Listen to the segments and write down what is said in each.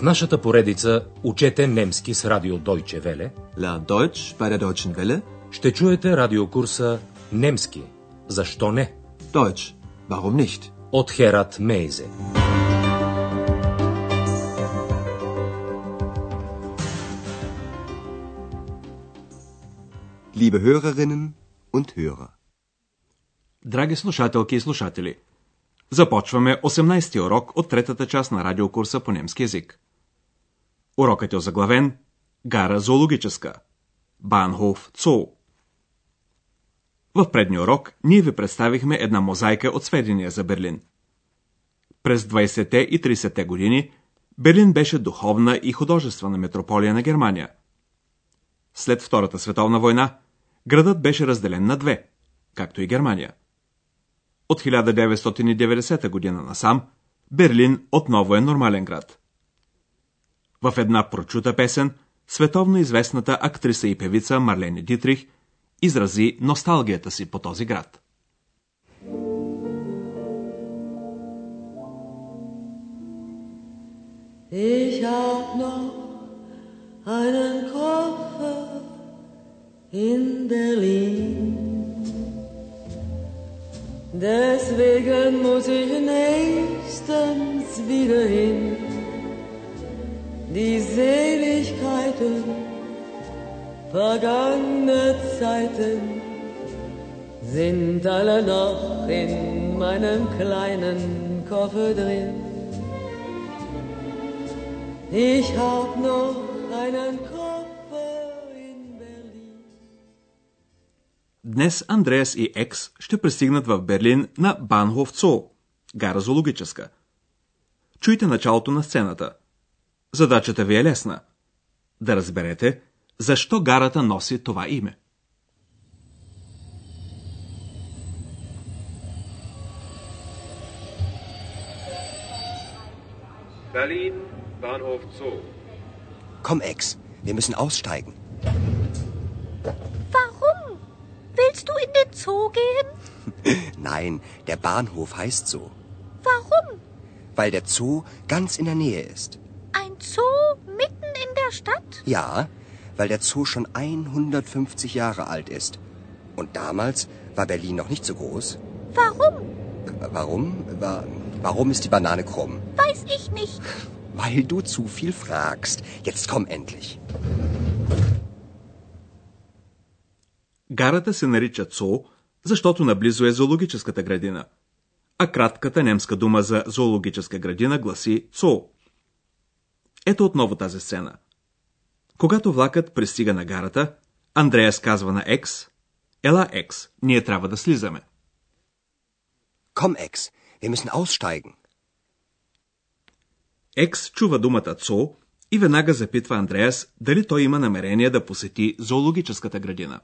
В нашата поредица Учете немски с радио Deutsche Welle Lern Deutsch bei der Deutschen Welle. ще чуете радиокурса Немски. Защо не? Deutsch. Warum nicht? От Херат Мейзе. Liebe Hörerinnen und Hörer. Драги слушателки и слушатели, започваме 18-ти урок от третата част на радиокурса по немски язик. Урокът е озаглавен Гара зоологическа. Банхоф Цоу. В предния урок ние ви представихме една мозайка от сведения за Берлин. През 20-те и 30-те години Берлин беше духовна и художествена метрополия на Германия. След Втората световна война градът беше разделен на две, както и Германия. От 1990 година насам Берлин отново е нормален град. В една прочута песен световно известната актриса и певица Марлене Дитрих изрази носталгията си по този град. Ich hab noch einen Koffer in Berlin. Deswegen muss ich nächstens wieder hin. Die Seligkeiten vergangene Zeiten sind alle noch in meinem kleinen Koffer drin. Ich hab noch einen Koffer in Berlin. Днес Андреас и Екс ще пристигнат в Берлин на Банхоф Цо, гара зоологическа. Чуйте началото на сцената. Задачата ви е лесна. Да разберете, защо гарата носи това име. Berlin, Bahnhof Zoo. Komm, Ex, wir müssen aussteigen. Warum? Willst du in den Zoo gehen? Nein, der Bahnhof heißt so, Warum? weil der Zoo ganz in der Nähe ist. Ein Zoo mitten in der Stadt? Ja, weil der Zoo schon 150 Jahre alt ist. Und damals war Berlin noch nicht so groß. Warum? Warum? Wa- Warum ist die Banane krumm? Weiß ich nicht. Weil du zu viel fragst. Jetzt komm endlich. Гарата се нарича Цо, защото наблизо е зоологическата градина. А кратката немска дума за зоологическа градина гласи Цо. Ето отново тази сцена. Когато влакът пристига на гарата, Андреас казва на Екс, Ела Екс, ние трябва да слизаме. Komm, Ex, wir müssen aussteigen. Екс чува думата Цо и веднага запитва Андреас дали той има намерение да посети зоологическата градина.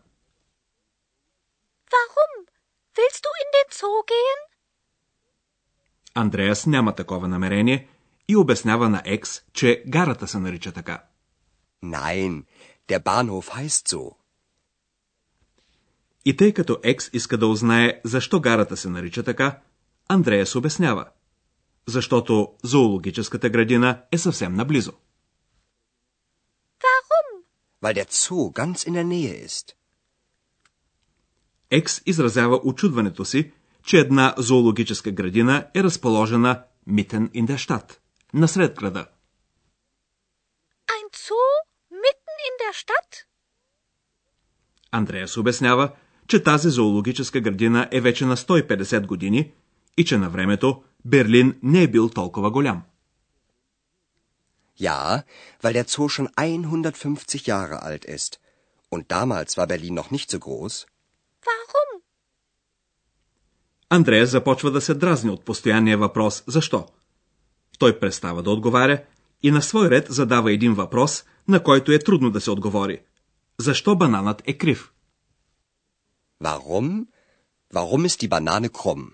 Warum? Willst du in den Zoo gehen? Андреас няма такова намерение и обяснява на Екс, че гарата се нарича така. Nein, der Bahnhof heißt so. И тъй като Екс иска да узнае защо гарата се нарича така, Андреас обяснява. Защото зоологическата градина е съвсем наблизо. Warum? Weil der Zoo ganz in der Nähe ist. Екс изразява очудването си, че една зоологическа градина е разположена Митен Индерштадт, насред града. Ein Zoo mitten in der Stadt? Андреас обяснява, че тази зоологическа градина е вече на 150 години и че на времето Берлин не е бил толкова голям. Ja, weil der Zoo schon 150 Jahre alt ist. Und damals war Berlin noch nicht so groß. Warum? Андреас започва да се дразни от постоянния въпрос «Защо?». Той престава да отговаря и на свой ред задава един въпрос, на който е трудно да се отговори. Защо бананът е крив? Warum? Warum ist die Banane krumm?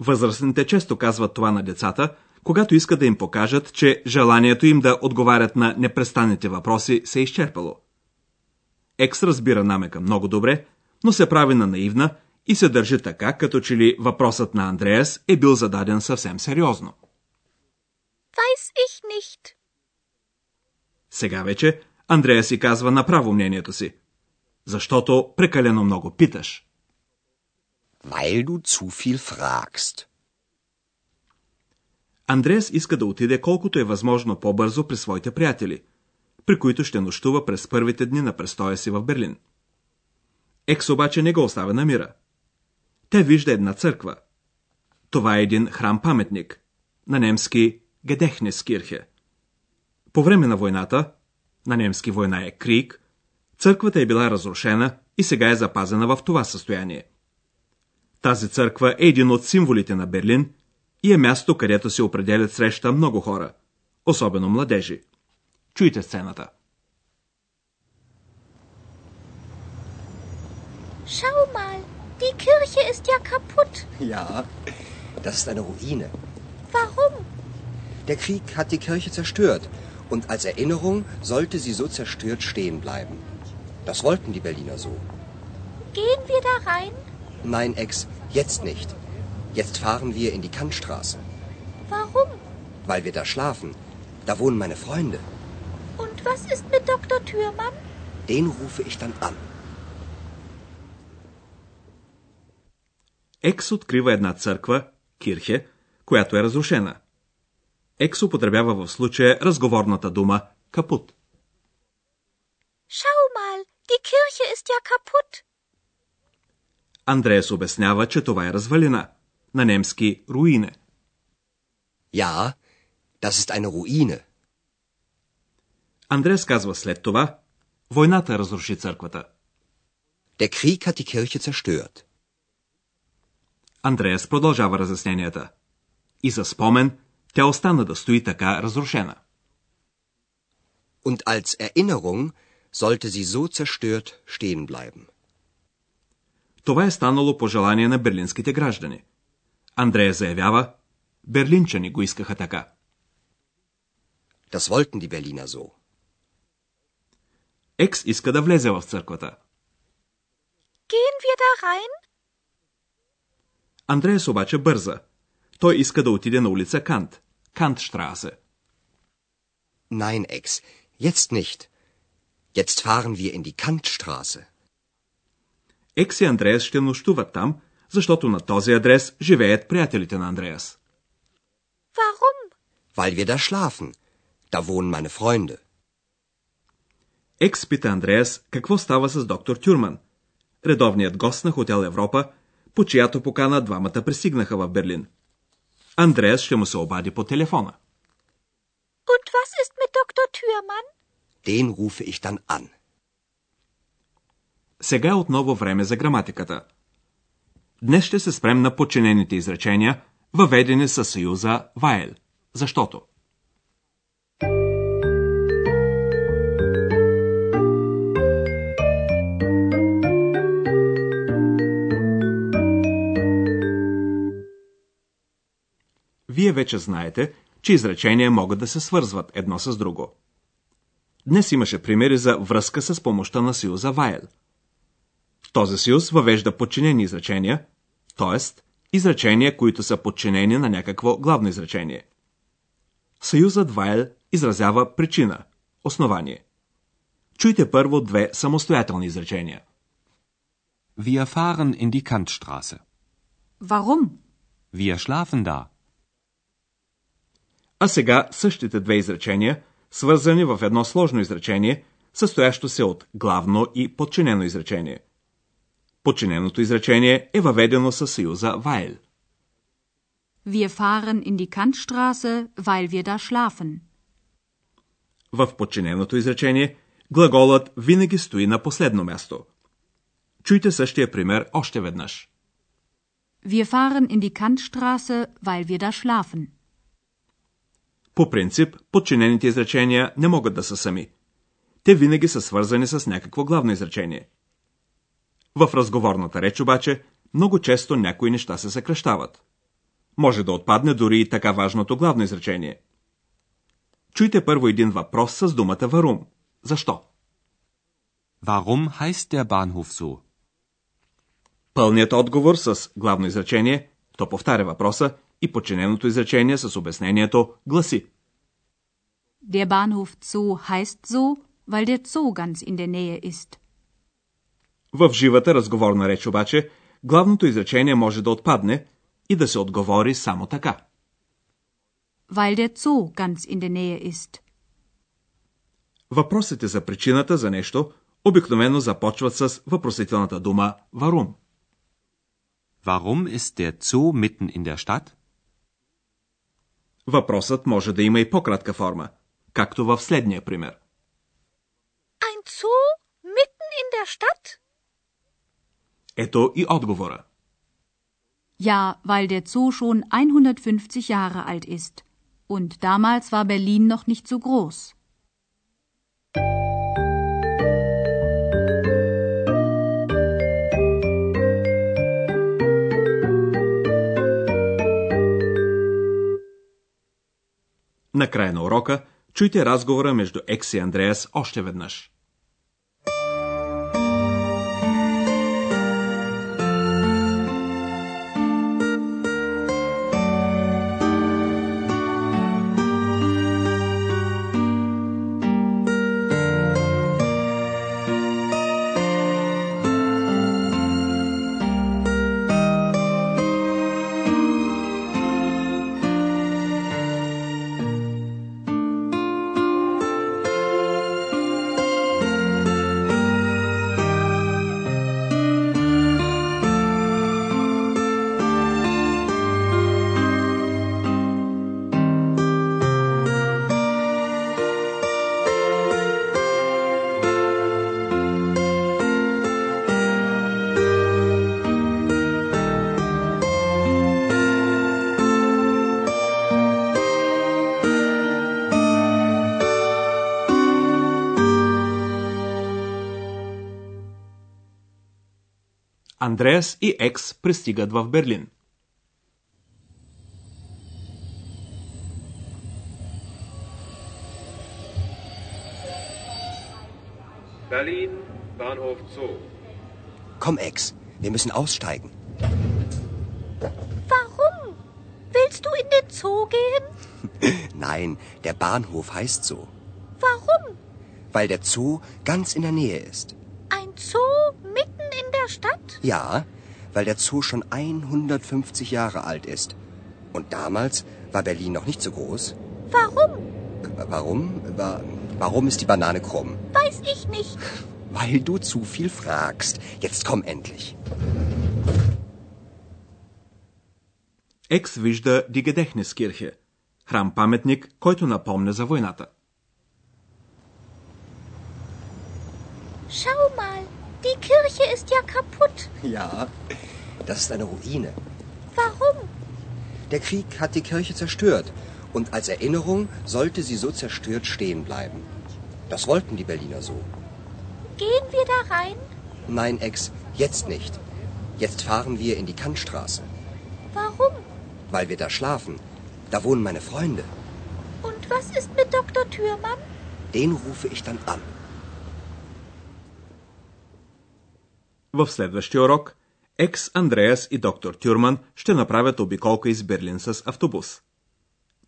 Възрастните често казват това на децата, когато искат да им покажат, че желанието им да отговарят на непрестанните въпроси се е изчерпало. Екс разбира намека много добре, но се прави на наивна и се държи така, като че ли въпросът на Андреас е бил зададен съвсем сериозно. weiß ich nicht. Сега вече Андрея си казва направо мнението си. Защото прекалено много питаш. Weil du zu viel fragst. Андреас иска да отиде колкото е възможно по-бързо при своите приятели, при които ще нощува през първите дни на престоя си в Берлин. Екс обаче не го оставя на мира. Те вижда една църква. Това е един храм-паметник, на немски Гедехнескирхе. По време на войната, на немски война е Крик, църквата е била разрушена и сега е запазена в това състояние. Тази църква е един от символите на Берлин и е място, където се определят среща много хора, особено младежи. Чуйте сцената. Schau die Kirche ist ja kaputt. Ja, das ist eine Ruine. Warum? Der Krieg hat die Kirche zerstört und als Erinnerung sollte sie so zerstört stehen bleiben. Das wollten die Berliner so. Gehen wir da rein? Nein, Ex, jetzt nicht. Jetzt fahren wir in die Kantstraße. Warum? Weil wir da schlafen. Da wohnen meine Freunde. Und was ist mit Dr. Thürmann? Den rufe ich dann an. Екс открива една църква, Кирхе, която е разрушена. Екс употребява в случая разговорната дума капут. Schau mal, die Kirche ist ja kaputt. Андреас обяснява, че това е развалина. На немски руине. Ja, das ist eine Ruine. Андреас казва след това, войната разруши църквата. Der Krieg hat die Kirche zerstört. Андреас продължава разясненията. И за спомен, тя остана да стои така разрушена. Und als Erinnerung sollte sie so zerstört stehen bleiben. Това е станало по желание на берлинските граждани. Андрея заявява, берлинчани го искаха така. Das wollten die Berliner so. Екс иска да влезе в църквата. Gehen wir da rein? Андреас обаче бърза. Той иска да отиде на улица Кант. Кантштрасе. Nein, Ex, jetzt nicht. Jetzt fahren wir in die Kantstraße. Екс и Андреас ще нощуват там, защото на този адрес живеят приятелите на Андреас. Warum? Weil wir da schlafen. Da wohnen meine Freunde. Екс пита Андреас какво става с доктор Тюрман, редовният гост на Хотел Европа, по чиято покана двамата пристигнаха в Берлин. Андреас ще му се обади по телефона. Und was ist mit Dr. Thürmann? Den rufe ich dann an. Сега е отново време за граматиката. Днес ще се спрем на подчинените изречения, въведени със съюза weil, защото. Вие вече знаете, че изречения могат да се свързват едно с друго. Днес имаше примери за връзка с помощта на съюза weil. Този съюз въвежда подчинени изречения, т.е. изречения, които са подчинени на някакво главно изречение. Съюзът weil изразява причина, основание. Чуйте първо две самостоятелни изречения. Wir fahren in die Kantstraße. Warum? Wir schlafen da. А сега същите две изречения, свързани в едно сложно изречение, състоящо се от главно и подчинено изречение. Подчиненото изречение е въведено със съюза weil. Wir fahren in die Kantstraße, weil wir da schlafen. В подчиненото изречение глаголът винаги стои на последно място. Чуйте същия пример още веднъж. Wir fahren in die Kantstraße, weil wir da schlafen. По принцип, подчинените изречения не могат да са сами. Те винаги са свързани с някакво главно изречение. В разговорната реч обаче много често някои неща се съкръщават. Може да отпадне дори и така важното главно изречение. Чуйте първо един въпрос с думата варум. Защо? Warum heißt der Bahnhof so? Пълният отговор с главно изречение, то повтаря въпроса и подчиненото изречение с обяснението гласи. Der Bahnhof Zoo heißt so, weil der Zoo ganz in der Nähe ist. В живата разговорна реч обаче, главното изречение може да отпадне и да се отговори само така. Weil der Zoo ganz in der Nähe ist. Въпросите за причината за нещо обикновено започват с въпросителната дума «Warum?». Warum ist der Zoo mitten in der Stadt? Въпросът може да има и по-кратка форма, както в следния пример. Ein Zoo mitten in der Stadt? Ето и отговора. Ja, weil der Zoo schon 150 Jahre alt ist. Und damals war Berlin noch nicht so groß. Накрая на урока чуйте разговора между Екс и Андреас още веднъж. Андреас и Екс пристигат в Берлин. Berlin, Bahnhof Zoo. Komm, Ex, wir müssen aussteigen. Warum? Willst du in den Zoo gehen? Nein, der Bahnhof heißt so. Warum? Weil der Zoo ganz in der Nähe ist. Ja, weil der Zoo schon 150 Jahre alt ist. Und damals war Berlin noch nicht so groß. Warum? Äh, Warum? Wa- Warum ist die Banane krumm? Weiß ich nicht. Weil du zu viel fragst. Jetzt komm endlich. Екс вижда Die Gedächtniskirche, храм-паметник, който напомня за войната. Schau mal, die Kirche ist ja kaputt. Ja, das ist eine Ruine. Warum? Der Krieg hat die Kirche zerstört. Und als Erinnerung sollte sie so zerstört stehen bleiben. Das wollten die Berliner so. Gehen wir da rein? Nein, Ex, jetzt nicht. Jetzt fahren wir in die Kantstraße. Warum? Weil wir da schlafen. Da wohnen meine Freunde. Und was ist mit Dr. Thürmann? Den rufe ich dann an. В следващия урок Екс, Андреас и доктор Тюрман ще направят обиколка из Берлин с автобус.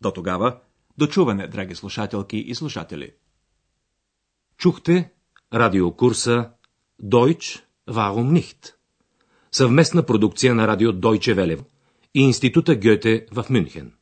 До тогава, дочуване, драги слушателки и слушатели. Чухте радиокурса Deutsch, warum nicht? Съвместна продукция на радио Deutsche Welle и Института Гьоте в Мюнхен.